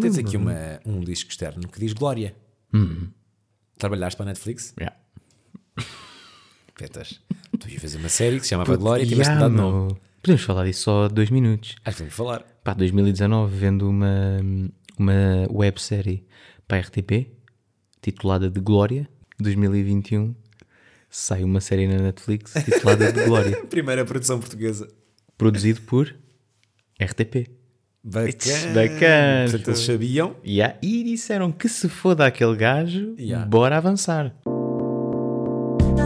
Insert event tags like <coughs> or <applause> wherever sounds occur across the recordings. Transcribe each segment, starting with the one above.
Tens aqui uma, um disco externo que diz Glória. Uhum. Trabalhaste para a Netflix? Yeah. <laughs> Petas. Tu ias fazer uma série que se chamava Glória e tiveste Yeah, dado nome. Podemos falar disso só dois minutos. Acho que vamos falar. Pá, 2019, vendo uma, uma websérie para a RTP, titulada de Glória. 2021, sai uma série na Netflix titulada de Glória. <laughs> Primeira produção portuguesa. Produzido por RTP. Bacana. bacana. Portanto, eles sabiam. Yeah, e disseram que se foda aquele gajo, Yeah. bora avançar. Não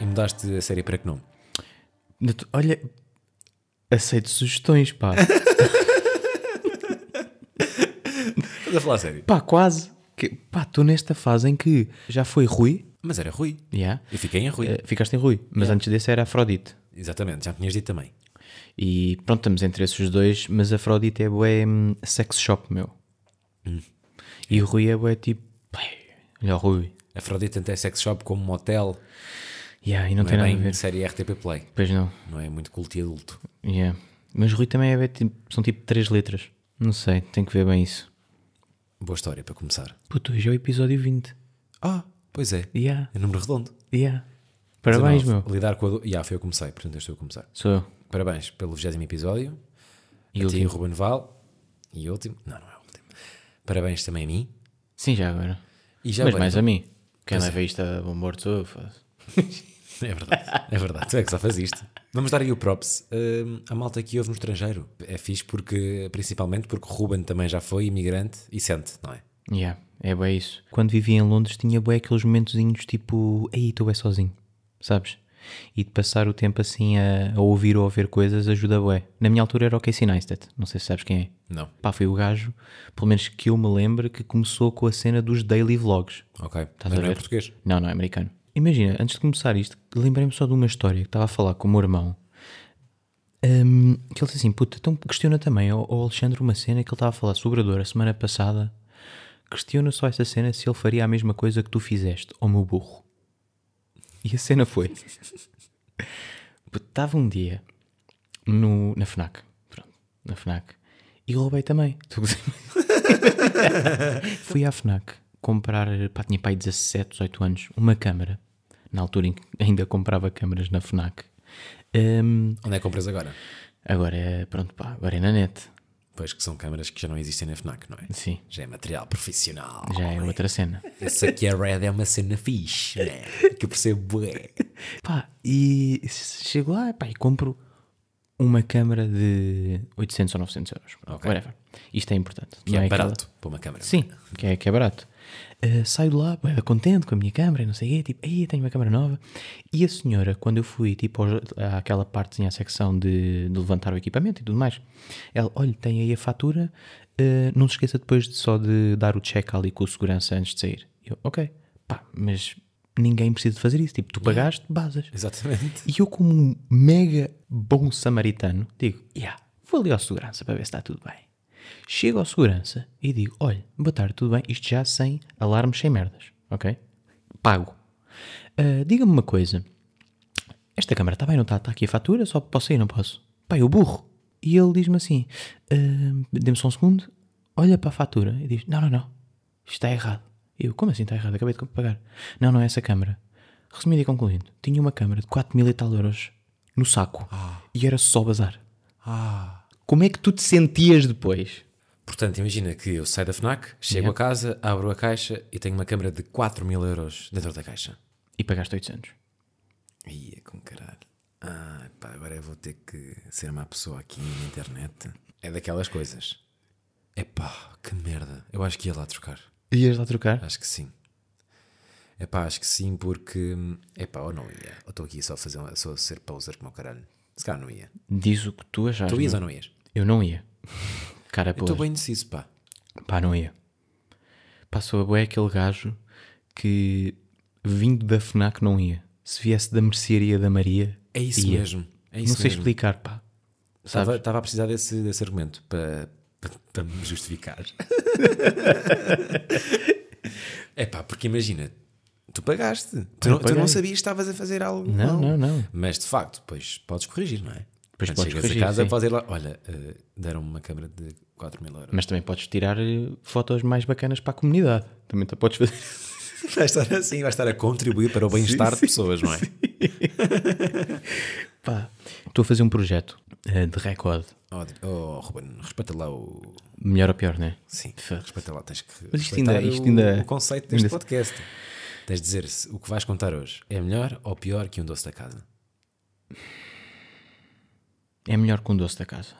E mudaste a série para que nome? Natu- Olha, aceito sugestões, pá. <laughs> Estás a falar a sério? pá, quase. Que, pá, estou nesta fase em que já foi Rui. Mas era Rui. Yeah. Eu fiquei em Rui. Eh, ficaste em Rui, mas antes desse era Afrodite. Exatamente, já me tinhas dito também. E pronto, estamos entre esses dois, mas Afrodite é bué hum, sex shop, meu. E o Rui é bué tipo, olha o Rui. Afrodite tanto é sex shop como motel. Yeah, e não, Não tem é nada a bem ver. série RTP Play. Pois não. Não é muito culto e adulto. Yeah. Mas Rui também é bué, tipo, são tipo três letras. Não sei, tem que ver bem isso. Boa história para começar. Puto, hoje é o episódio 20. Ah, pois é. Yeah, É número redondo. yeah. Parabéns, 19. meu. Lidar com a dor. Já, foi eu que comecei, portanto eu estou a começar. Sou eu. Parabéns pelo 20 episódio. E a o ti, último. Ruben Val. E último. Não, não é o último. Parabéns também a mim. Sim, já agora. E já mas mais então- a mim. Quem Pois leva isto a bom morto sou eu. <laughs> É verdade, é verdade. Tu é que só faz isto. Vamos dar aí o props. Hum, a malta que ouve no estrangeiro. É fixe porque, principalmente porque o Ruben também já foi imigrante e sente, não é? Yeah, é bem isso. Quando vivia em Londres tinha bem aqueles momentozinhos tipo, aí estou bem sozinho, sabes? E de passar o tempo assim a, a ouvir ou a ver coisas ajuda bué. Na minha altura era o Casey Neistat, não sei se sabes quem é. Não. Pá, foi o gajo, pelo menos que eu me lembro, que começou com a cena dos daily vlogs. Ok. Estás Mas não é português. Não, não é americano. Imagina, antes de começar isto, lembrei-me só de uma história que estava a falar com o meu irmão. hum, que ele disse assim: Puta, então questiona também ao, ao Alexandre uma cena que ele estava a falar sobre a dor a semana passada. Questiona só essa cena se ele faria a mesma coisa que tu fizeste, ao meu burro. E a cena foi: <laughs> Estava um dia no, na Fnac, pronto, na Fnac, e roubei também. <laughs> Fui à Fnac comprar, pá, tinha pai 17, 18 anos, uma câmara. Na altura em que ainda comprava câmaras na Fnac. Hum, Onde é que compras agora? agora é, pronto, pá, agora é na net. Pois que são câmaras que já não existem na FNAC, não é? Sim, Já é material profissional. já é outra cena. Esse aqui é Red é uma cena fixe, né? <laughs> Que eu percebo bué. Pá, e chego lá pá, e compro uma câmara de 800 ou 900 euros. Ok. Whatever. Isto é importante. Que não é aquela- barato para uma câmara. Sim, que é, que é barato. Uh, saio de lá, bué, contente com a minha câmera e não sei o quê, tipo, aí tenho uma câmera nova. E a senhora, quando eu fui, tipo, àquela partezinha, à secção de, de levantar o equipamento e tudo mais, ela, olha, tem aí a fatura, uh, não se esqueça depois de, só de dar o check ali com o segurança antes de sair. Eu, ok, pá, mas ninguém precisa de fazer isso, tipo, tu pagaste, basas. Exatamente. E eu, como um mega bom samaritano, digo: yeah, vou ali ao segurança para ver se está tudo bem. Chego ao segurança e digo: olha, boa tarde, tudo bem? Isto já sem alarmes, sem merdas, ok? Pago. Ah, Diga-me uma coisa: esta câmara está bem, não está? Está aqui a fatura, só posso ir, não posso? Pai, eu burro. E ele diz-me assim: ah, dê-me só um segundo, olha para a fatura e diz: não, não, não, isto está errado. Eu, como assim está errado? Acabei de pagar. Não, não é essa câmara. Resumindo e concluindo, tinha uma câmara de 4 mil e tal euros no saco e era só bazar. Ah. Como é que tu te sentias depois? Portanto, imagina que eu saio da FNAC, chego Yeah. a casa, abro a caixa e tenho uma câmara de 4 mil euros dentro da caixa. E pagaste 800. Ia com caralho. Ah, pá, agora eu vou ter que ser uma pessoa aqui na internet. É daquelas coisas. Epá, que merda. Eu acho que ia lá trocar. Ias lá trocar? Acho que sim. Epá, acho que sim, porque. Epá, ou não ia. Ou estou aqui só a, fazer, só a ser poser como o caralho. Se calhar não ia. Diz o que tu achas. Tu ias ou não ias? Eu não ia. Cara, Eu pô. estou bem indeciso, pá. Pá, não ia. Passou a bué aquele gajo que vindo da FNAC não ia. Se viesse da mercearia da Maria. É isso ia. mesmo. É isso não sei mesmo. explicar, pá. Estava, estava a precisar desse, desse argumento para, para, para me justificar. <laughs> é pá, porque imagina, tu pagaste. Tu, não, tu não sabias que estavas a fazer algo. Não, mal. não, não. Mas de facto, depois podes corrigir, não é? Pois Quando podes chegas corrigir, a casa, sim. podes ir lá. Olha, eh, deram-me uma câmara de 4 mil euros. Mas também podes tirar eh, fotos mais bacanas para a comunidade. Também te podes fazer. <laughs> Vai estar assim, vai estar a contribuir para o bem-estar de pessoas, não é? Pá, estou a fazer um projeto eh, de recorde. Oh, oh, Ruben, respeita lá o. Melhor ou pior, não é? Sim, respeita lá. Tens que Mas isto ainda- isto o, ainda- o conceito deste ainda- podcast. Tens de dizer se o que vais contar hoje é melhor ou pior que um doce da casa. É melhor que um doce da casa.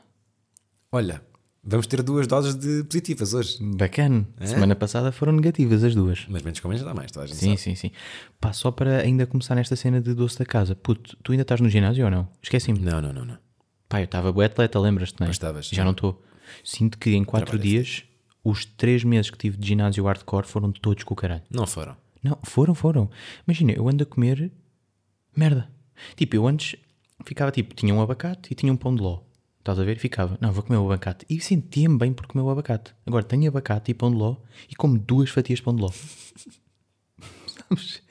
Olha, vamos ter duas doses de positivas hoje. Bacana. Semana passada foram negativas as duas. Mas menos com menos dá mais, toda a gente Sim, sabe. sim, sim. Pá, só para ainda começar nesta cena de doce da casa. Puto, tu ainda estás no ginásio ou não? Esqueci-me. Não, não, não, não. Pá, eu estava bué atleta, lembras-te, não é? Estavas, Já não estou. Sinto que em quatro dias, os três meses que tive de ginásio hardcore foram todos com o caralho. Não foram. Não, foram, foram. Imagina, eu ando a comer merda. Tipo, eu antes ficava tipo, tinha um abacate e tinha um pão de ló. Estás a ver? Ficava, não, vou comer o abacate. E sentia-me bem por comer o abacate. Agora tenho abacate e pão de ló e como duas fatias de pão de ló. <laughs> Sabes?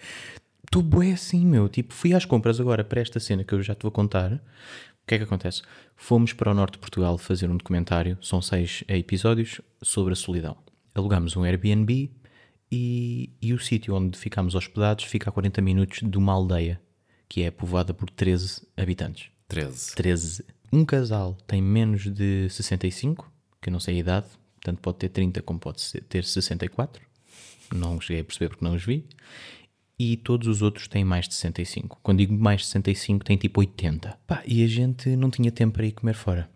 Estou bué assim, meu. Tipo, fui às compras agora para esta cena que eu já te vou contar. O que é que acontece? Fomos para o norte de Portugal fazer um documentário, são seis episódios, sobre a solidão. Alugámos um Airbnb e, e o sítio onde ficámos hospedados fica a 40 minutos de uma aldeia que é povoada por 13 habitantes. 13. 13. Um casal tem menos de 65, que eu não sei a idade, tanto pode ter 30 como pode ter 64. Não cheguei a perceber porque não os vi. E todos os outros têm mais de 65. Quando digo mais de 65, tem tipo 80. Pá, e a gente não tinha tempo para ir comer fora.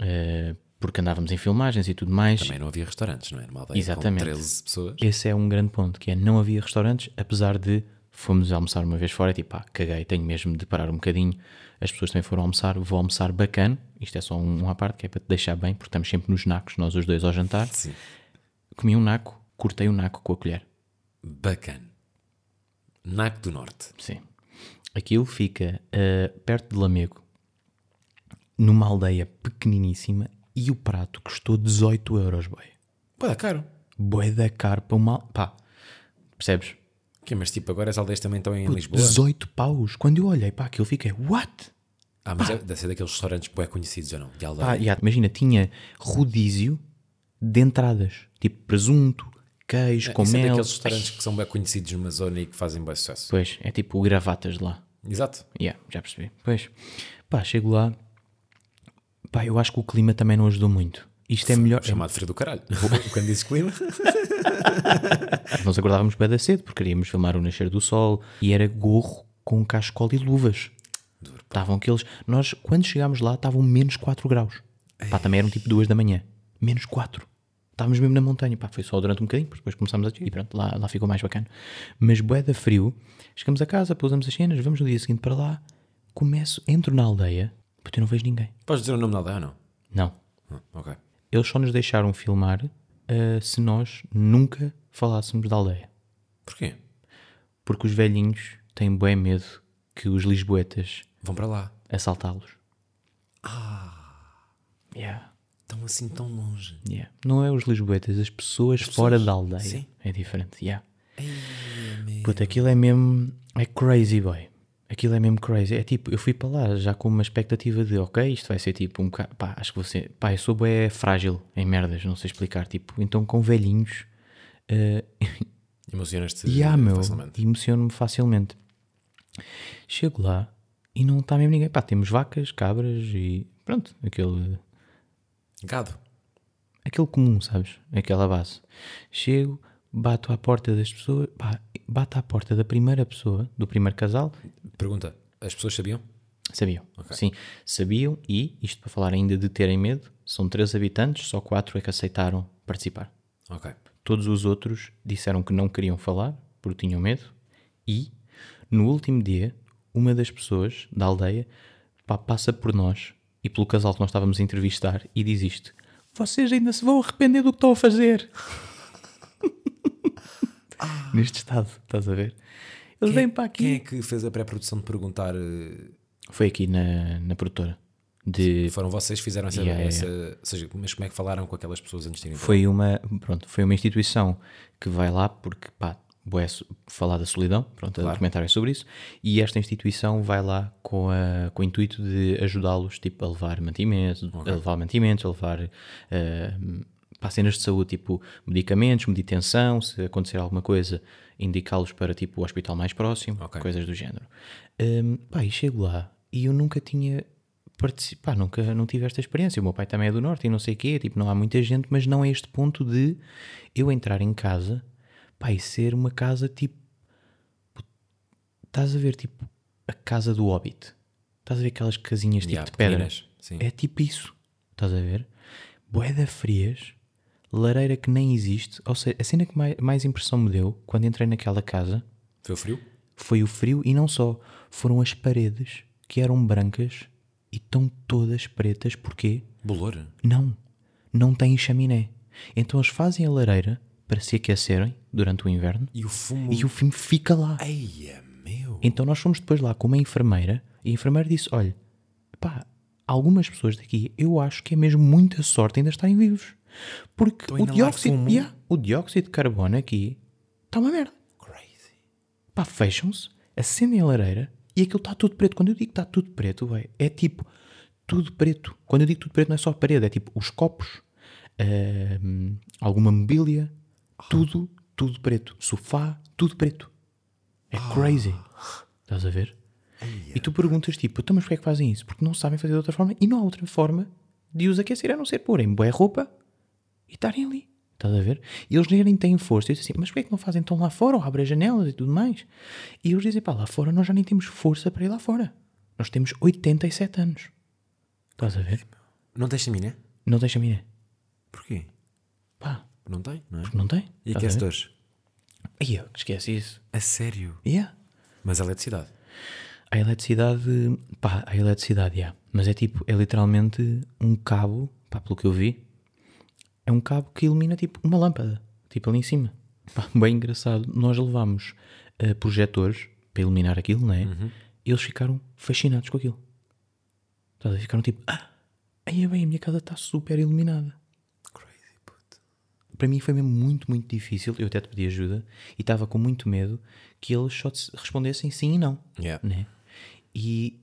Eh, porque andávamos em filmagens e tudo mais. Também não havia restaurantes, não é? Numa aldeia Exatamente. com 13 pessoas. Esse é um grande ponto, que é não havia restaurantes, apesar de fomos almoçar uma vez fora, tipo, pá, caguei, tenho mesmo de parar um bocadinho. As pessoas também foram almoçar, vou almoçar bacana. Isto é só um, um à parte, que é para te deixar bem, porque estamos sempre nos nacos, nós os dois ao jantar. Sim. Comi um naco, cortei o naco com a colher. Bacana. NAC do Norte. Sim. Aquilo fica eh, perto de Lamego, numa aldeia pequeniníssima, e o prato custou 18 euros, boy. Pô, é caro. Boé da caro para uma... Pá, percebes? Que, mas tipo, agora as aldeias também estão em Lisboa. 18 paus. Quando eu olhei para aquilo, fiquei, what? Ah, mas é- deve ser daqueles restaurantes bué conhecidos ou não? De aldeia. Pá, yeah, imagina, tinha rodízio de entradas, tipo presunto, queijo, com Isso é mel. daqueles restaurantes que são bem conhecidos numa zona e que fazem bem sucesso. Pois, é tipo gravatas de lá. Exato. Yeah, já percebi. Pois, pá, chego lá. Pá, eu acho que o clima também não ajudou muito. Isto é melhor. Chamado frio do caralho. Quando dizes clima. <laughs> Nós acordávamos bem da cedo porque queríamos filmar o nascer do sol e era gorro com cascol e luvas. Estavam aqueles. Nós, quando chegámos lá, estavam menos 4 graus. Pá, também eram tipo 2 da manhã. Menos 4. Estávamos mesmo na montanha. Pá, foi só durante um bocadinho, depois começámos a. E pronto, lá, lá ficou mais bacana. Mas boeda frio. Chegamos a casa, pousamos as cenas, vamos no dia seguinte para lá. Começo, entro na aldeia, porque eu não vejo ninguém. Podes dizer o nome da aldeia ou não? Não. Ah, ok. Eles só nos deixaram filmar ah, se nós nunca falássemos da aldeia. Porquê? Porque os velhinhos têm bem medo que os lisboetas Vão para lá. assaltá-los. Ah. Yeah, Estão assim tão longe. yeah. Não é os lisboetas, as pessoas, fora da aldeia. sim. É diferente, yeah. Puta, aquilo é mesmo. É crazy, boy. Aquilo é mesmo crazy. É tipo, eu fui para lá já com uma expectativa de, ok, isto vai ser tipo um bocado. Pá, acho que você. Pá, eu sou bem frágil em merdas, não sei explicar. Tipo, então com velhinhos. eh, <laughs> Emocionas-te E meu, facilmente. emociono-me facilmente. Chego lá e não está mesmo ninguém. Pá, temos vacas, cabras e pronto, aquele, Gado. aquele comum, sabes? Aquela base. Chego, bato à porta das pessoas, bato à porta da primeira pessoa, do primeiro casal, Pergunta. As pessoas sabiam? sabiam. Sim, sabiam e, isto para falar ainda de terem medo, são três habitantes, só quatro é que aceitaram participar. Ok. Todos os outros disseram que não queriam falar porque tinham medo. E, no último dia, uma das pessoas da aldeia pá, passa por nós e pelo casal que nós estávamos a entrevistar e diz isto: Vocês ainda se vão arrepender do que estão a fazer. Neste estado, estás a ver? Eles vêm para aqui. Quem é que fez a pré-produção de perguntar. eh, Foi aqui na, na produtora. De, Foram vocês que fizeram essa. Yeah, essa Ou seja, mas como é que falaram com aquelas pessoas antes de irem? foi uma pronto foi uma instituição que vai lá porque pá so- falar da solidão pronto a documentário é sobre isso e esta instituição vai lá com, a, com o intuito de ajudá-los tipo a levar mantimentos a levar mantimentos a levar eh, para cenas de saúde tipo medicamentos meditensão se acontecer alguma coisa indicá-los para tipo o hospital mais próximo Ok. coisas do género Hum, pá e chego lá e eu nunca tinha participar, nunca não tive esta experiência. O meu pai também é do norte e não sei o quê, tipo, não há muita gente, mas não é este ponto de eu entrar em casa, pá, e ser uma casa tipo. Estás a ver, tipo, a casa do Hobbit. Estás a ver aquelas casinhas tipo Yeah, de pedra? pequeninas, sim. É tipo isso. Estás a ver? Boeda frias, lareira que nem existe. Ou seja, a cena que mais, mais impressão me deu quando entrei naquela casa Foi o frio? foi o frio e não só. Foram as paredes que eram brancas e estão todas pretas. Porquê? Bolor? Não. Não têm chaminé. Então eles fazem a lareira para se aquecerem durante o inverno E o fumo. e o fim fica lá. Eia, meu. Então nós fomos depois lá com uma enfermeira e a enfermeira disse: Olha, pá, algumas pessoas daqui eu acho que é mesmo muita sorte ainda estarem vivos. Porque o dióxido. Yeah, o dióxido de carbono aqui está uma merda. Crazy. Pá, fecham-se, acendem a lareira e aquilo está tudo preto. Quando eu digo que está tudo preto, é tipo tudo preto. Quando eu digo tudo preto, não é só a parede, é tipo os copos, ahm, alguma mobília, tudo, tudo preto. Sofá, tudo preto. É crazy. Estás a ver? E tu perguntas tipo, então, mas porquê é que fazem isso? Porque não sabem fazer de outra forma e não há outra forma de os aquecer a não ser porem boa roupa e estarem ali. Estás a ver? E eles nem têm força. Eu disse assim, mas porquê é que não fazem então lá fora? Ou abrem as janelas e tudo mais? E eles dizem, pá, lá fora nós já nem temos força para ir lá fora. Nós temos 87 anos. Estás a ver? Não tens chaminé? Não tem chaminé. Porquê? Pá, Não tem, não é? não tem. E aquecedores? Ai, eu que esquece isso. A sério? Yeah. Mas a eletricidade? A eletricidade, pá, a eletricidade, yeah. mas é tipo, é literalmente um cabo, pá, pelo que eu vi, é um cabo que ilumina tipo uma lâmpada, tipo ali em cima. Pá, bem engraçado. Nós levámos eh, projetores para iluminar aquilo, não é? E eles ficaram fascinados com aquilo. Ver? Ficaram tipo, ah, aí é bem, a minha casa está super iluminada. Crazy, puto. Para mim foi mesmo muito, muito difícil. Eu até te pedi ajuda e estava com muito medo que eles só respondessem sim e não Yeah. né? E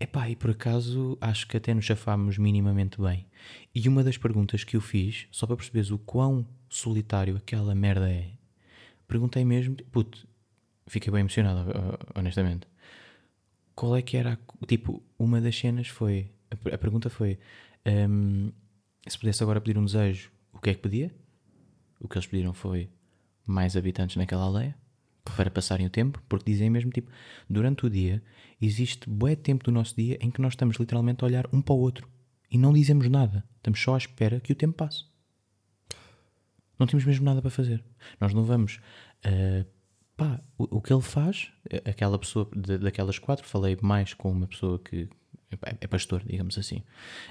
epá, e por acaso acho que até nos chafámos minimamente bem. E uma das perguntas que eu fiz, só para perceberes o quão solitário aquela merda é, perguntei mesmo, puto, fiquei bem emocionado, ho- honestamente. Qual é que era, a- tipo, uma das cenas foi, a, a pergunta foi, hum, se pudesse agora pedir um desejo, o que é que pedia? O que eles pediram foi mais habitantes naquela aldeia para passarem o tempo, porque dizem mesmo tipo, durante o dia existe bué tempo do nosso dia em que nós estamos literalmente a olhar um para o outro e não dizemos nada, estamos só à espera que o tempo passe. Não temos mesmo nada para fazer. Nós não vamos. ah, pá, o, o que ele faz, a- aquela pessoa, de- daquelas quatro, falei mais com uma pessoa que é, é pastor, digamos assim.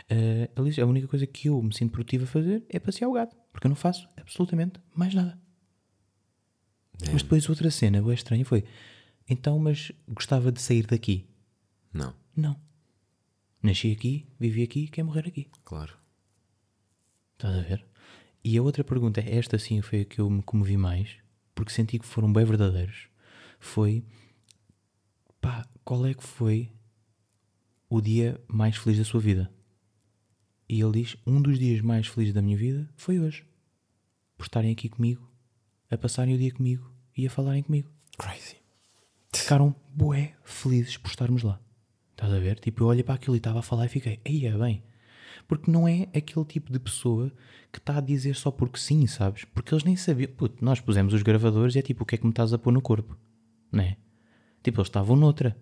Ah, ele diz: a única coisa que eu me sinto produtivo a fazer é passear o gato, porque eu não faço absolutamente mais nada. Mas depois outra cena bem estranha foi: então, mas gostava de sair daqui? Não, Não. Nasci aqui, vivi aqui, quer morrer aqui. claro. Estás a ver? E a outra pergunta, esta sim foi a que eu me comovi mais, porque senti que foram bem verdadeiros. Foi, pá, qual é que foi o dia mais feliz da sua vida? E ele diz, um dos dias mais felizes da minha vida foi hoje. Por estarem aqui comigo, a passarem o dia comigo e a falarem comigo. Crazy. Ficaram bué felizes por estarmos lá. Estás a ver? Tipo, eu olhei para aquilo e estava a falar e fiquei, aí é bem. Porque não é aquele tipo de pessoa que está a dizer só porque sim, sabes? Porque eles nem sabiam. Puto, nós pusemos os gravadores e é tipo, o que é que me estás a pôr no corpo? Não é? Tipo, eles estavam noutra.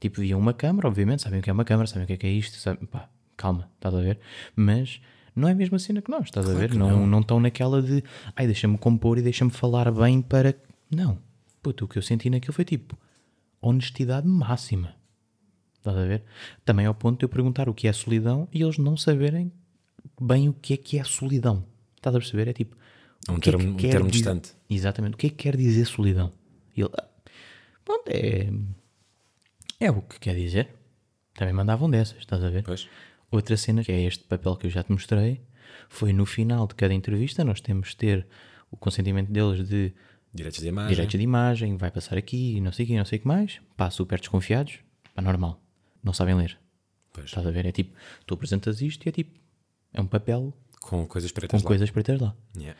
Tipo, viam uma câmara, obviamente, sabem o que é uma câmara, sabem o que é que é isto, sabem, pá, calma, estás a ver? Mas não é a mesma cena que nós, estás a ver? que Não, não. estão naquela de, ai, deixa-me compor e deixa-me falar bem para. Não. Puto, o que eu senti naquilo foi tipo, honestidade máxima. Estás a ver? Também ao ponto de eu perguntar o que é solidão e eles não saberem bem o que é que é solidão. Estás a perceber? É tipo. É um o que termo- um quer termo dizer- distante. Exatamente. O que é que quer dizer solidão? E ele. "Ah, Pronto, é. É o que quer dizer. Também mandavam dessas, estás a ver? Pois. Outra cena, que é este papel que eu já te mostrei, foi no final de cada entrevista nós temos de ter o consentimento deles de Direitos de imagem. direitos de imagem, vai passar aqui, não sei o que, não sei o que mais. Pá, super desconfiados, pá, normal. Não sabem ler. Pois. Estás a ver? É tipo, tu apresentas isto e é tipo, é um papel Com coisas com pretas lá. coisas para ter lá. Yeah.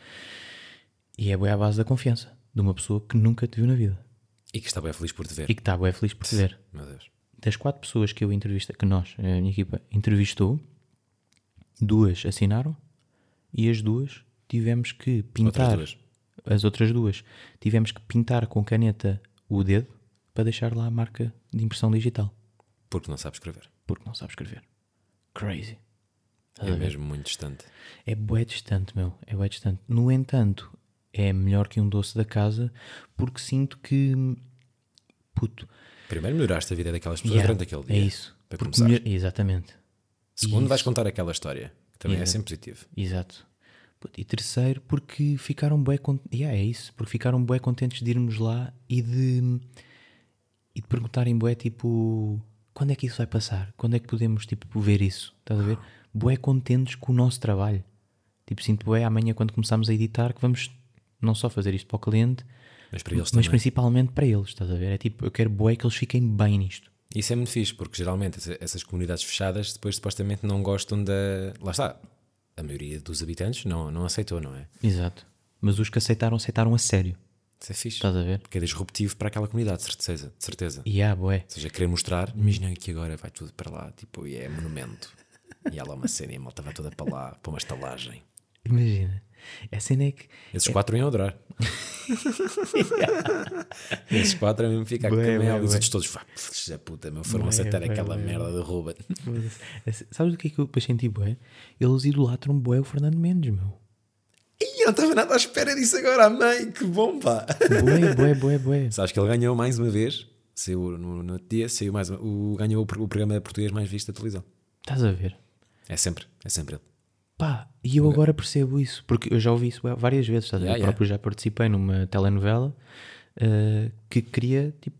E é boa à base da confiança de uma pessoa que nunca te viu na vida E que está bem feliz por te ver. e que está bem feliz por te ver. Meu Deus. Das quatro pessoas que eu entrevistei, que nós, a minha equipa, entrevistou, duas assinaram e as duas tivemos que pintar. duas? As outras duas tivemos que pintar com caneta o dedo para deixar lá a marca de impressão digital. Porque não sabe escrever. Porque não sabe escrever. Crazy. É mesmo muito distante. É bué distante, meu. É bué distante. No entanto, é melhor que um doce da casa porque sinto que. Puto. Primeiro melhoraste a vida daquelas pessoas yeah, durante aquele dia. É isso. Para Porque começar. melhor- Exatamente. Segundo, Isso. vais contar aquela história. que Também é Exato. sempre positivo. Exato. E terceiro, porque ficaram bué contentes. Yeah, é isso. Porque ficaram bué contentes de irmos lá e de. E de perguntarem bué tipo. Quando é que isso vai passar? Quando é que podemos tipo ver isso? Estás a ver? Bué contentes com o nosso trabalho. Tipo, sinto bué amanhã quando começarmos a editar que vamos não só fazer isto para o cliente, Mas para eles mas também. principalmente para eles, estás a ver? É tipo, eu quero bué que eles fiquem bem nisto. Isso é muito fixe, porque geralmente essa- essas comunidades fechadas depois supostamente não gostam da. Lá está. A maioria dos habitantes não, não aceitou, não é? Exato. Mas os que aceitaram, aceitaram a sério. Isso é fixe. Estás a ver? Porque é disruptivo para aquela comunidade, de certeza. De certeza. E há, bué. Ou seja, querer mostrar, imagina que agora vai tudo para lá, tipo, e é monumento. E há lá uma cena e a malta vai toda para lá, para uma estalagem. Imagina. A cena é que. Esses quatro iam adorar. <laughs> Esses quatro iam ficar com a e os outros todos, "Vá, filhos da puta, meu, foram aceitar aquela bué, merda de Ruben. Sabes o que é que eu senti, bué? Eles idolatram bué o Fernando Mendes, meu. Ih, eu não estava nada à espera disso agora, mãe, que bom, pá. Bué, bué, bué, bué. <laughs> Sabes que ele ganhou mais uma vez, saiu no, no dia, saiu mais uma, o, ganhou o, o programa português mais visto da televisão. Estás a ver? É sempre, é sempre ele. Pá, e eu agora percebo isso, porque eu já ouvi isso várias vezes, estás? Yeah, Eu próprio já participei numa telenovela eh, que queria, tipo,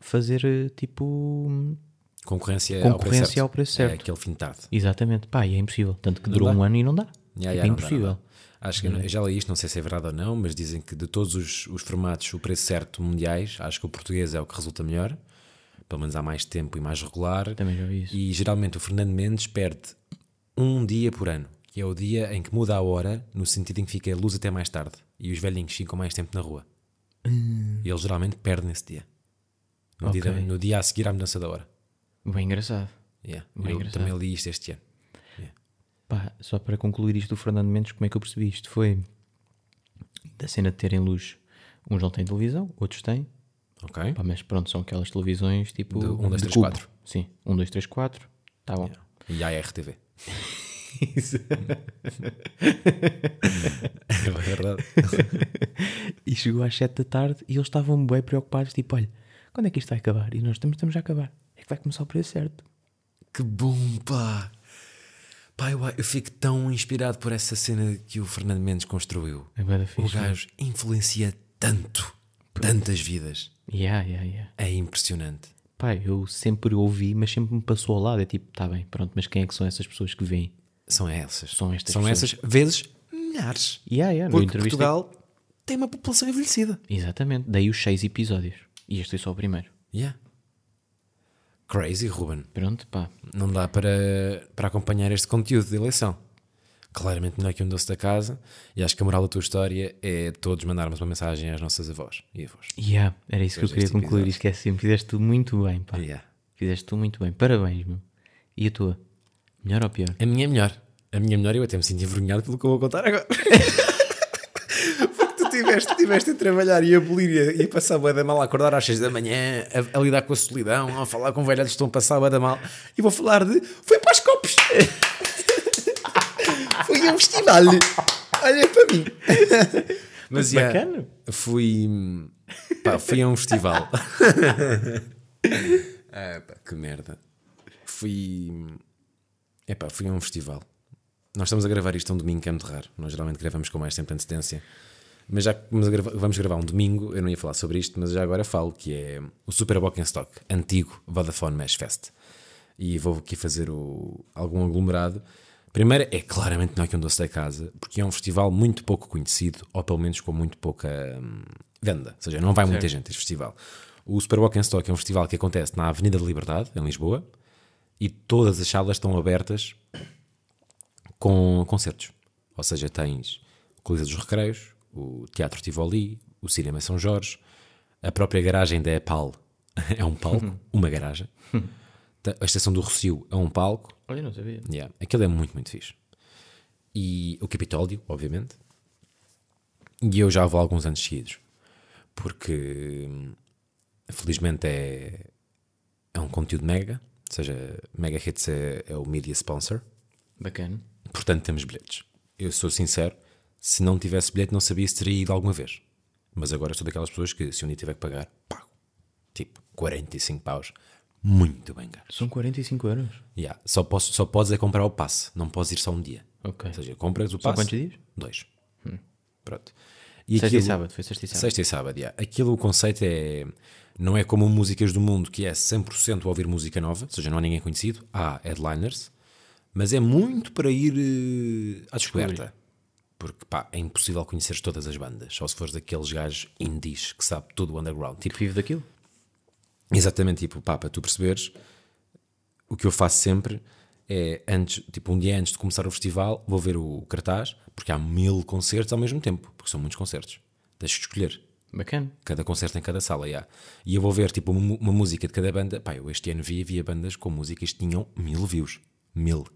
fazer, eh, tipo... Concorrência, ao preço Concorrência certo. ao preço certo. É aquele tarde. Exatamente. Pá, e é impossível. Tanto que durou dá. um ano e não dá. Tipo, ya, é não impossível. não dá. Acho que eu já li isto, não sei se é verdade ou não, mas dizem que de todos os, os formatos, o preço certo mundiais, acho que o português é o que resulta melhor, pelo menos há mais tempo e mais regular. Também já vi isso. E geralmente o Fernando Mendes perde um dia por ano, que é o dia em que muda a hora, no sentido em que fica a luz até mais tarde e os velhinhos ficam mais tempo na rua. E eles geralmente perdem esse dia. No, dia, Ok. da- no dia a seguir à mudança da hora. Bem engraçado. Yeah. Bem Eu engraçado. também li isto este ano. Yeah. Pá, só para concluir isto do Fernando Mendes, como é que eu percebi isto? Foi da cena de terem luz. Uns não têm televisão, outros têm. Ok? Pá, mas pronto, são aquelas televisões tipo. De um, dois, de três, cubo. quatro. Sim, 1, 2, 3, 4. Tá bom. E a RTV. <laughs> Isso. <laughs> É verdade. <laughs> E chegou às 7 da tarde e eles estavam bem preocupados, tipo, olha, quando é que isto vai acabar? E nós estamos, estamos a acabar. É que vai começar o preço certo. Que bom, pá! Pá, eu, eu fico tão inspirado por essa cena que o Fernando Mendes construiu. É da O fixe. gajo influencia tanto, tantas vidas. Yeah, yeah, yeah. É impressionante. Pá, eu sempre ouvi, mas sempre me passou ao lado. É tipo, tá bem, pronto, mas quem é que são essas pessoas que vêm? São essas. São estas São pessoas. essas vezes milhares. Yeah, yeah, no Porque entrevista. Portugal tem uma população envelhecida. Exatamente, daí os seis episódios. E este é só o primeiro. Yeah. Crazy, Ruben. Pronto, pá. Não dá para, para acompanhar este conteúdo de eleição. Claramente melhor que um doce da casa. E acho que a moral da tua história é todos mandarmos uma mensagem às nossas avós e avós. Yeah, era isso que eu Depois queria deste concluir. episódio. Esqueci-me, fizeste tudo muito bem, pá. Yeah. Fizeste tudo muito bem. Parabéns, meu. E a tua? Melhor ou pior? A minha é melhor. A minha é melhor, eu até me sinto envergonhado pelo que eu vou contar agora. <laughs> Porque tu tiveste, tiveste a trabalhar e a abolir e a, e a passar bué da mal, a acordar às 6 da manhã, a, a lidar com a solidão, a falar com velhotes que estão a passar bué da mal. E vou falar de. Foi para os copos! <laughs> Foi a um festival! Olha para mim! Mas yeah, Bacana. fui. Pá, fui a um festival. <laughs> ah, pá, que merda. Fui. Epá, fui a um festival. Nós estamos a gravar isto um domingo, que é muito raro. Nós geralmente gravamos com mais tempo de antecedência. Mas já que vamos, gravar um domingo, eu não ia falar sobre isto, mas já agora falo, que é o Super Stock, antigo Vodafone Mesh Fest. e vou aqui fazer o- algum aglomerado. Primeiro, é claramente não é que um doce da casa, porque é um festival muito pouco conhecido, ou pelo menos com muito pouca hum, venda. Ou seja, não vai muita gente a este festival. O Super Stock é um festival que acontece na Avenida da Liberdade, em Lisboa, e todas as salas estão abertas com concertos. Ou seja, tens o Coliseu dos Recreios, o Teatro Tivoli, o Cinema São Jorge, a própria garagem da EPAL <laughs> é um palco, uma garagem. <laughs> A Estação do Rocio é um palco. Olha, não sabia. Yeah, aquilo é muito, muito fixe. E o Capitólio, obviamente. E eu já vou há alguns anos seguidos. Porque, hum, felizmente, é, é um conteúdo mega. Ou seja, Mega Hits é, é o media sponsor. Bacana. Portanto, temos bilhetes. Eu sou sincero, se não tivesse bilhete, não sabia se teria ido alguma vez. Mas agora sou daquelas pessoas que, se um dia tiver que pagar, pago. Tipo, 45 paus. Muito bem caro. São 45 euros. Yeah. Só, posso, só podes é comprar o passe, não podes ir só um dia. Ok. Ou seja, compras o passe. quantos dias? Dois. Pronto. E Sexta e sábado, foi sexta e sábado. Sexta e sábado, yeah. Aquilo, o conceito é. Não é como músicas do mundo, que é 100% ouvir música nova, ou seja, não há ninguém conhecido, há headliners, mas é muito para ir eh, à descoberta. Porque, pá, é impossível conheceres todas as bandas, só se fores daqueles gajos indies que sabe tudo o underground. Tipo, Vivo daquilo? Exatamente, tipo, pá, para tu perceberes, o que eu faço sempre é, antes, tipo, um dia antes de começar o festival, vou ver o cartaz, porque há mil concertos ao mesmo tempo, porque são muitos concertos. Que escolher. Bacana. Cada concerto em cada sala, já. E eu vou ver, tipo, uma, uma música de cada banda. Pá, eu este ano vi, havia bandas com músicas que tinham mil views. Mil.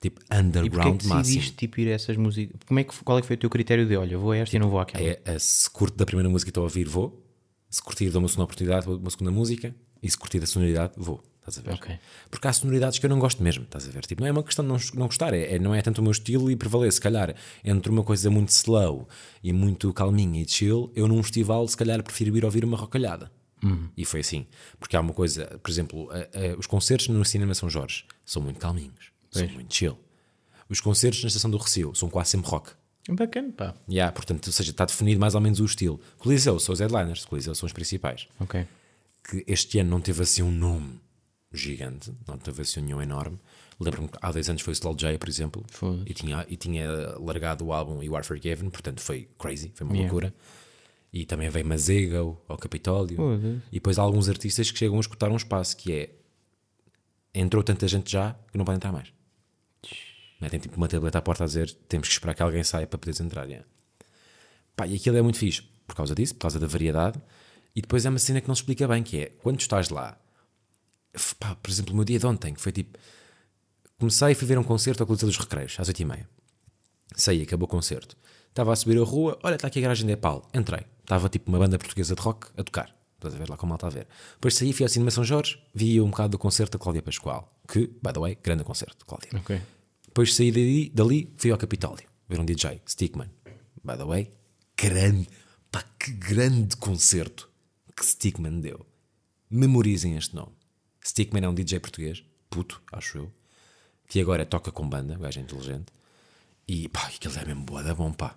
Tipo, E porquê é underground máximo. tipo, ir a essas músicas? Como é que, qual é que foi o teu critério de, olha, vou a esta e não vou àquela? É, é, se curto da primeira música que estou a ouvir, vou. Se curtir de uma segunda oportunidade, vou uma segunda música. E se curtir da sonoridade, vou. Estás a ver? Ok. Porque há sonoridades que eu não gosto mesmo, estás a ver? Tipo, não é uma questão de não, não gostar, é, é- não é tanto o meu estilo e prevalece. Se calhar, entre uma coisa muito slow e muito calminha e chill, eu num festival, se calhar, prefiro ir ouvir uma rocalhada. E foi assim. Porque há uma coisa, por exemplo, a- a- os concertos no Cinema São Jorge são muito calminhos, são muito chill. Os concertos na Estação do Recio são quase sempre rock. Bacana, pá. Yeah, portanto, ou seja, está definido mais ou menos o estilo. Coliseu são os headliners, Coliseu são os principais. Ok. Que este ano não teve assim um nome gigante, não teve assim nenhum enorme. Lembro-me que há dois anos foi o Slow J, por exemplo, e tinha, e tinha largado o álbum You Are Forgiven, portanto foi crazy, foi uma Yeah. loucura. E também veio Mazego ao Capitólio. Foda-se. E depois há alguns artistas que chegam a escutar um espaço que é entrou tanta gente já que não pode entrar mais. Metem tipo uma tableta à porta a dizer temos que esperar que alguém saia para poderes entrar. yeah. Pá, e aquilo é muito fixe por causa disso, por causa da variedade. E depois é uma cena que não se explica bem, que é quando tu estás lá, pá, por exemplo, o meu dia de ontem, que foi tipo. Comecei e fui ver um concerto ao Coliseu dos Recreios, às 8h30. Saí, acabou o concerto. Estava a subir a rua, olha, está aqui a garagem da Epal. Entrei. Estava tipo uma banda portuguesa de rock a tocar. Estás a ver lá como ela está a ver. Depois saí, fui ao Cinema São Jorge, vi um bocado do concerto da Cláudia Pascoal. Que, by the way, grande concerto, Cláudia. Ok. Depois saí dali, dali fui ao Capitólio ver um DJ, Stickman. By the way, grande, pá, que grande concerto que Stickman deu. Memorizem este nome. Stickman é um DJ português, puto, acho eu, que agora toca com banda, gajo é inteligente. E pá, aquilo é mesmo boa da bom, pá.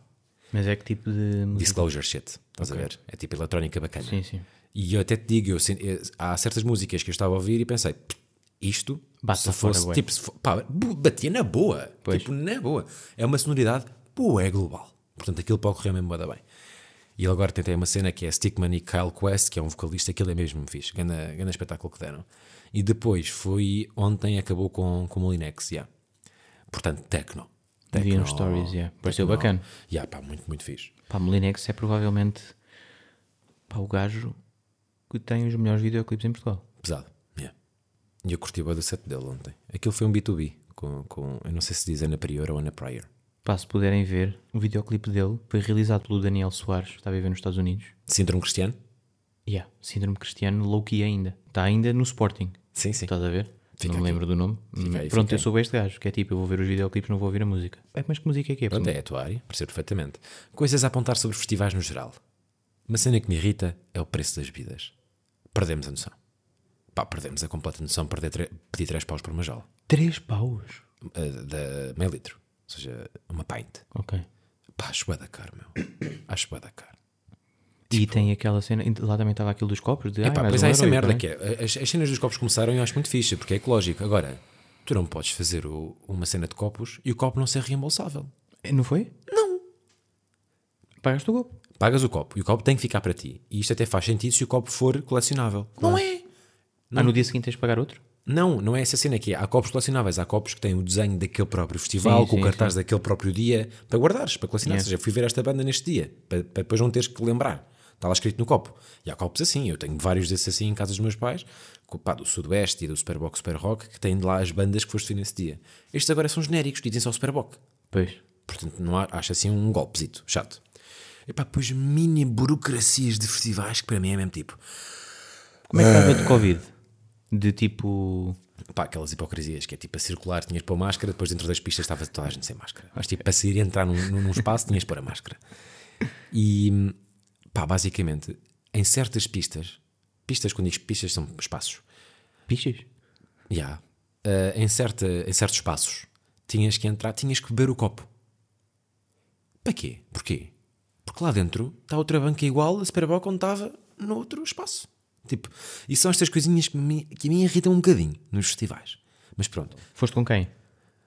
Mas é que tipo de música? Disclosure shit, estás a ver? É tipo eletrónica bacana. Sim, sim. E eu até te digo, eu, sen- eh, há certas músicas que eu estava a ouvir e pensei, "Pff, isto, Bate se fora, fosse, bué." tipo, se fo- pá, batia na boa, Pois. tipo, na boa. É uma sonoridade, pô, é global. Portanto, aquilo pode correr mesmo bué da bem. E ele agora tentei uma cena que é Stickman e Kyle Quest, que é um vocalista, aquilo é mesmo fixe, grande espetáculo que deram. E depois foi, ontem acabou com, com o Molinex, yeah. Portanto, techno. Vi nos stories, yeah. Pareceu bacana. Yeah, pá, muito, muito fixe. Pá, Molinex é provavelmente pá, o gajo que tem os melhores videoclipes em Portugal. Pesado. Yeah. E eu curti o do set dele ontem. Aquilo foi um B2B. Com, com, eu não sei se diz Ana Prior ou Ana Pryor. Pá, se puderem ver, o videoclipe dele foi realizado pelo Daniel Soares, que está a viver nos Estados Unidos. Síndrome Cristiano? Yeah, Síndrome Cristiano, low-key ainda. Está ainda no Sporting. Sim, sim. Estás a ver? Fica não me aqui. lembro do nome. Fica aí, Pronto, eu aí. sou este gajo, que é tipo, eu vou ver os videoclipes, não vou ouvir a música. É, mas que música é que é? Pronto, é a tua área, percebo perfeitamente. Coisas a apontar sobre festivais no geral. Uma cena que me irrita é o preço das vidas. Perdemos a noção. Pá, perdemos a completa noção de perder pedir 3 paus por uma jola. Três paus. Uh, da meio litro. Ou seja, uma pint. Ok. Pá, acho da caro, meu. <coughs> Acho da caro. E tem aquela cena, lá também estava aquilo dos copos, de, Epá, pois um há essa euro, e merda pronto. que é. As, as cenas dos copos começaram e eu acho muito fixe, porque é ecológico. Agora, tu não podes fazer o- uma cena de copos e o copo não ser reembolsável. Não foi? Não. Pagaste o copo. Pagas o copo e o copo tem que ficar para ti. E isto até faz sentido se o copo for colecionável. Não é? Ah, no dia seguinte tens de pagar outro? Não, não é essa cena aqui. Há copos colecionáveis, há copos que têm o desenho daquele próprio festival, Sim, com sim, o cartaz daquele próprio dia, para guardares, para colecionar. Ou seja, fui ver esta banda neste dia, para, para depois não teres que lembrar. Está lá escrito no copo. E há copos assim, eu tenho vários desses assim em casa dos meus pais, pá, do Sudoeste e do Superboc Super Rock, que têm lá as bandas que foste ver nesse dia. Estes agora são genéricos, dizem só Superboc. Pois. Portanto, não há, acho assim um golpezito, chato. E pá, depois mini burocracias de festivais que para mim é mesmo tipo. Como é que estava de Covid? De tipo. Pá, aquelas hipocrisias que é tipo a circular, tinhas pôr máscara, depois dentro das pistas estava toda a gente sem máscara. Mas tipo, <laughs> para sair e entrar num, num- espaço tinhas pôr a máscara. E pá, basicamente, em certas pistas, pistas, quando digo pistas, são espaços. Pichas? Já. eh, em, certa, em certos espaços, tinhas que entrar, tinhas que beber o copo. Para quê? Porquê? Porque lá dentro está outra banca igual a Superboc onde estava no outro espaço. Tipo, e são estas coisinhas que me, que me irritam um bocadinho nos festivais. Mas pronto. Foste com quem?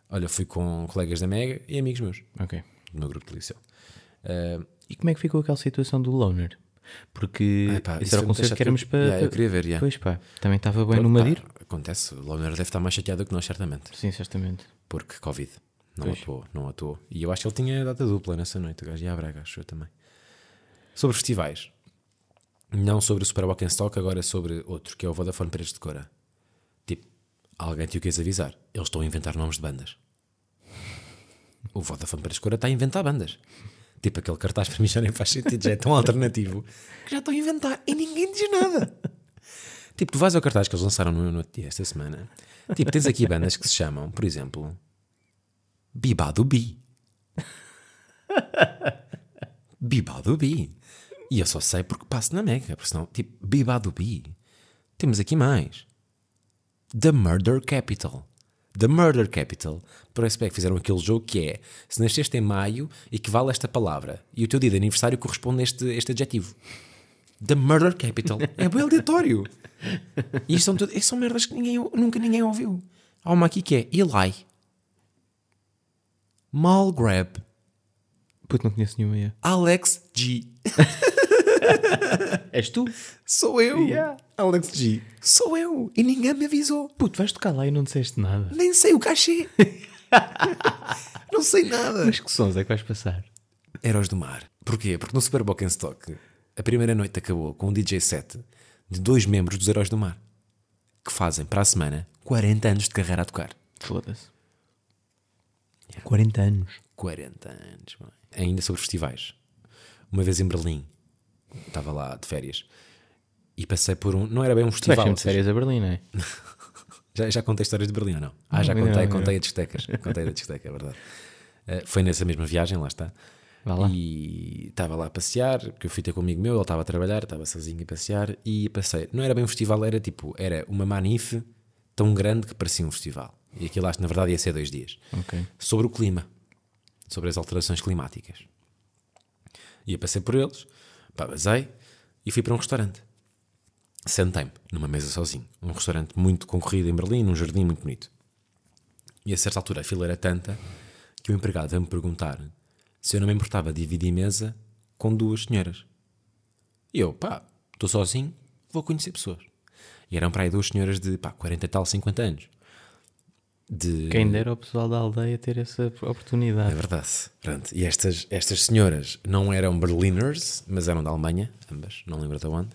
Olha, fui com colegas da Mega e amigos meus, Ok. do meu grupo de liceu. E como é que ficou aquela situação do loner? Porque Ah, pá, esse era o concerto chato que éramos para. Yeah, eu queria ver, yeah. Pois pá, também estava bem no Pá, Madir? acontece, o Loner deve estar mais chateado que nós, certamente. Sim, certamente. Porque Covid. Não Pois. atuou, não atuou. E eu acho que ele tinha data dupla nessa noite, o gajo ia à Braga, acho eu também. Sobre festivais. Não sobre o Superboc em Stock, agora sobre outro, que é o Vodafone Paredes de Cora. Tipo, alguém te o quis avisar. Eles estão a inventar nomes de bandas. O Vodafone Paredes de Cora está a inventar bandas. Tipo, aquele cartaz para mim já nem faz sentido, já é tão alternativo <laughs> que já estão a inventar e ninguém diz nada. <laughs> Tipo, tu vais ao cartaz que eles lançaram no, no dia, esta semana. Tipo, tens aqui bandas que se chamam, por exemplo, Bibado Bi. Bibado Bi. E eu só sei porque passo na Mega, porque senão, tipo, Bibado Bi. Temos aqui mais. The Murder Capital. The Murder Capital. Parece bem que fizeram aquele jogo que é: se nasceste em maio, equivale a esta palavra. E o teu dia de aniversário corresponde a este, este adjetivo. The Murder Capital. É bem aleatório. E isto são, tudo, isto são merdas que ninguém, nunca ninguém ouviu. Há uma aqui que é Eli. Malgrab. Puto, não conheço nenhuma. Alex G. <laughs> És tu? Sou eu. Yeah. Alex G. Sou eu. E ninguém me avisou. Puto, vais tocar lá e não disseste nada. Nem sei o cachê. <laughs> não sei nada. Mas que sons é que vais passar? Heróis do Mar. Porquê? Porque no Super Bowl em Stock, a primeira noite acabou com um DJ set de dois membros dos Heróis do Mar que fazem para a semana 40 anos de carreira a tocar. Foda-se. 40 anos. 40 anos. mãe. Ainda sobre festivais. Uma vez em Berlim, estava lá de férias e passei por um. Não era bem um Tu festival. ou de seja, férias a Berlim, não é? <laughs> já, já contei histórias de Berlim ou não? Ah, já Não, contei, não, não. contei a discotecas. Contei a discoteca, é verdade. Eh, foi nessa mesma viagem, lá está. Lá. E estava lá a passear, porque eu fui ter com amigo meu, ele estava a trabalhar, estava sozinho a passear e passei. Não era bem um festival, era tipo, era uma manif tão grande que parecia um festival. E aquilo acho que na verdade ia ser dois dias. Ok. Sobre o clima, sobre as alterações climáticas. E eu passei por eles, pá, basei e fui para um restaurante. Sentei-me numa mesa sozinho. Um restaurante muito concorrido em Berlim, num jardim muito bonito. E a certa altura a fila era tanta que o empregado veio-me perguntar se eu não me importava dividir mesa com duas senhoras. E eu, pá, estou sozinho, vou conhecer pessoas. E eram para aí duas senhoras de, pá, 40 e tal, 50 anos. De... Quem dera o pessoal da aldeia ter essa É oportunidade. verdade. Pronto. E estas, estas senhoras não eram Berliners, mas eram da Alemanha, ambas, não lembro de onde.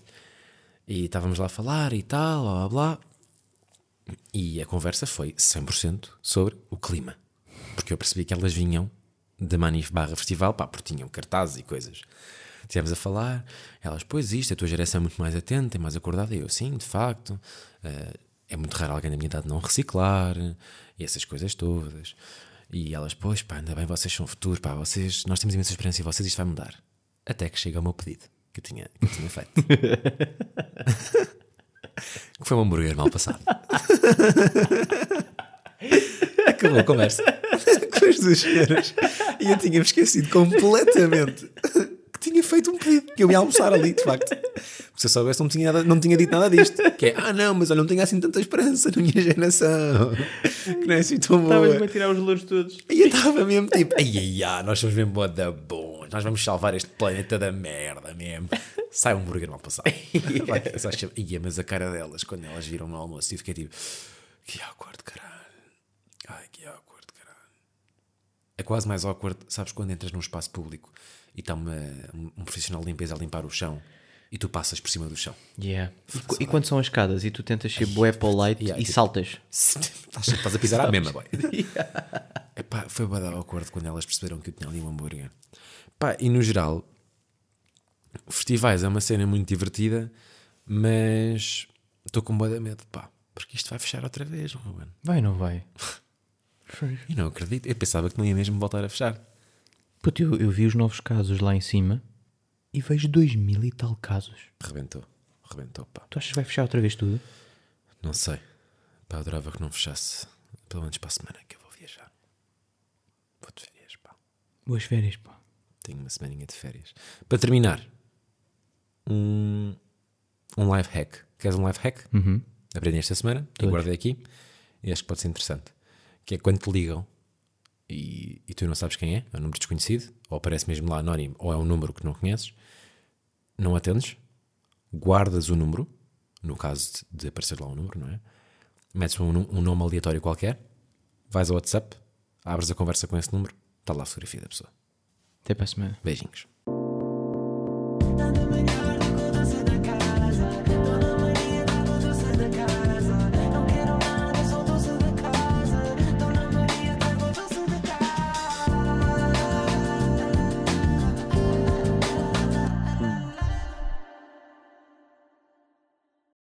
E estávamos lá a falar e tal, blá blá blá. E a conversa foi 100% sobre o clima. Porque eu percebi que elas vinham da Manif barra Festival, pá, porque tinham cartazes e coisas. Estivemos a falar, elas, pois isto, a tua geração é muito mais atenta, é mais acordada. E eu, sim, de facto. eh, é muito raro alguém da minha idade não reciclar e essas coisas todas. E elas, pois pá, ainda bem vocês são o futuro, pá, vocês, nós temos imensa experiência e vocês isto vai mudar. Até que chega o meu pedido, que eu tinha, que eu tinha feito. <laughs> que foi um hambúrguer mal passado. <laughs> Acabou a conversa com as duas senhoras e eu tinha-me esquecido completamente tinha feito um pedido, que eu ia almoçar ali, de facto. <laughs> Se eu soubesse, não tinha, nada- não tinha dito nada disto. Que é, ah não, mas eu não tenho assim tanta esperança na minha geração. Que não é assim tão boa. Estavas-me a tirar os louros todos. E eu estava mesmo tipo, ai ai ai, nós somos mesmo boa da bons, nós vamos salvar este planeta da merda mesmo. Sai um hambúrguer mal passado. <laughs> Ia, mas a cara delas, quando elas viram no almoço, e fiquei tipo, que awkward, caralho. Ai, que awkward, caralho. É quase mais awkward, sabes, quando entras num espaço público e está um, profissional de limpeza a limpar o chão e tu passas por cima do chão. Yeah. E, e quando são as escadas e tu tentas ser bué polite Yeah, e tipo- saltas. <laughs> Estás, a pisar à mesma, boy. <laughs> Epá, foi bada awkward quando elas perceberam que eu tinha ali um hambúrguer. Pá, e no geral, festivais é uma cena muito divertida, mas estou com boa de medo, pá, porque isto vai fechar outra vez, Ruben. Vai ou não vai? <laughs> E não acredito, eu pensava que não ia mesmo voltar a fechar. Puto, eu, eu vi os novos casos lá em cima e vejo dois mil e tal casos. Rebentou, rebentou, pá. Tu achas que vai fechar outra vez tudo? Não sei, pá, adorava que não fechasse, pelo menos para a semana que eu vou viajar. Vou de férias, pá. Boas férias, pá. Tenho uma semaninha de férias. Para terminar, um, um life hack. Queres um life hack? Aprendi esta semana e guardei aqui. E acho que pode ser interessante. Que é quando te ligam e, e tu não sabes quem é, é um número desconhecido, ou aparece mesmo lá anónimo, ou é um número que não conheces, não atendes, guardas o número, no caso de, de aparecer lá um número, não é? Metes um, um nome aleatório qualquer, vais ao WhatsApp, abres a conversa com esse número, está lá a fotografia da pessoa. Até para a semana. Beijinhos.